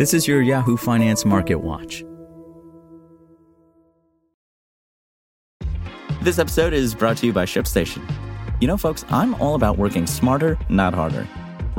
This is your Yahoo Finance Market Watch. This episode is brought to you by ShipStation. You know, folks, I'm all about working smarter, not harder.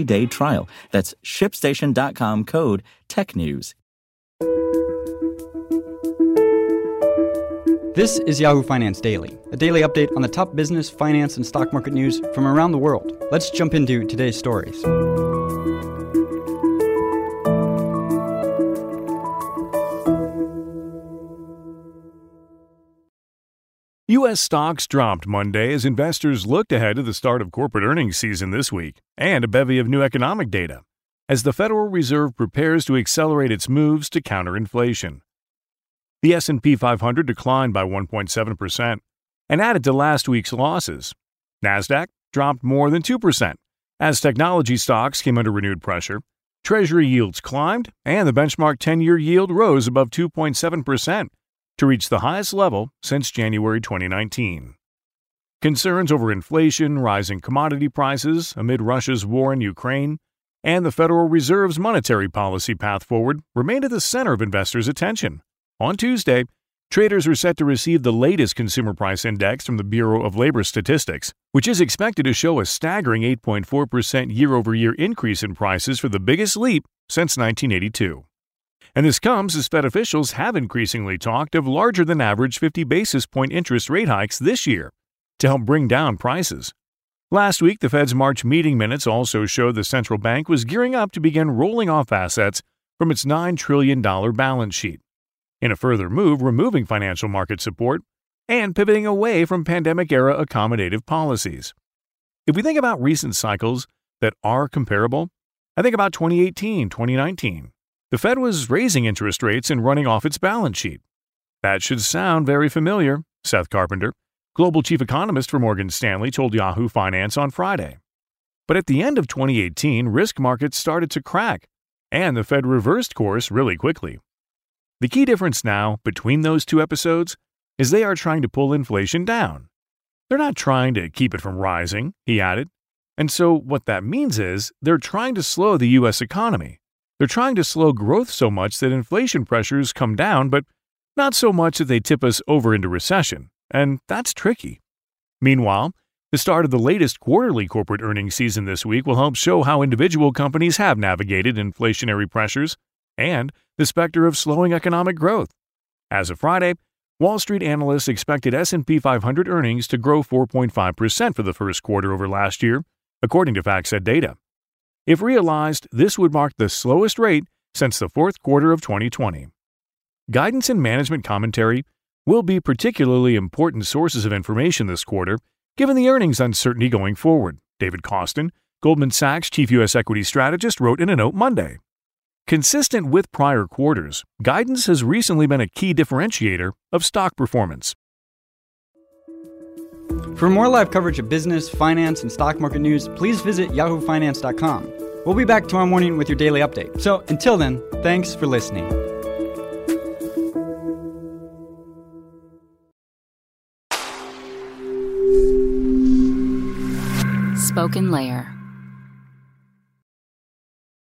day trial. That's shipstation.com code TechNews. This is Yahoo Finance Daily, a daily update on the top business, finance, and stock market news from around the world. Let's jump into today's stories. U.S. stocks dropped Monday as investors looked ahead to the start of corporate earnings season this week and a bevy of new economic data as the Federal Reserve prepares to accelerate its moves to counter inflation. The S&P 500 declined by 1.7% and added to last week's losses. Nasdaq dropped more than 2% as technology stocks came under renewed pressure. Treasury yields climbed and the benchmark 10-year yield rose above 2.7% to reach the highest level since January 2019. Concerns over inflation, rising commodity prices amid Russia's war in Ukraine, and the Federal Reserve's monetary policy path forward remained at the center of investors' attention. On Tuesday, traders are set to receive the latest consumer price index from the Bureau of Labor Statistics, which is expected to show a staggering 8.4% year over year increase in prices for the biggest leap since 1982. And this comes as Fed officials have increasingly talked of larger than average 50 basis point interest rate hikes this year to help bring down prices. Last week, the Fed's March meeting minutes also showed the central bank was gearing up to begin rolling off assets from its $9 trillion balance sheet, in a further move removing financial market support and pivoting away from pandemic era accommodative policies. If we think about recent cycles that are comparable, I think about 2018, 2019. The Fed was raising interest rates and running off its balance sheet. That should sound very familiar, Seth Carpenter, global chief economist for Morgan Stanley, told Yahoo Finance on Friday. But at the end of 2018, risk markets started to crack, and the Fed reversed course really quickly. The key difference now between those two episodes is they are trying to pull inflation down. They're not trying to keep it from rising, he added. And so what that means is they're trying to slow the U.S. economy they're trying to slow growth so much that inflation pressures come down, but not so much that they tip us over into recession, and that's tricky. Meanwhile, the start of the latest quarterly corporate earnings season this week will help show how individual companies have navigated inflationary pressures and the specter of slowing economic growth. As of Friday, Wall Street analysts expected S&P 500 earnings to grow 4.5% for the first quarter over last year, according to FactSet data. If realized, this would mark the slowest rate since the fourth quarter of 2020. Guidance and management commentary will be particularly important sources of information this quarter, given the earnings uncertainty going forward, David Kostin, Goldman Sachs chief U.S. equity strategist, wrote in a note Monday. Consistent with prior quarters, guidance has recently been a key differentiator of stock performance. For more live coverage of business, finance, and stock market news, please visit yahoofinance.com. We'll be back tomorrow morning with your daily update. So until then, thanks for listening. Spoken Layer.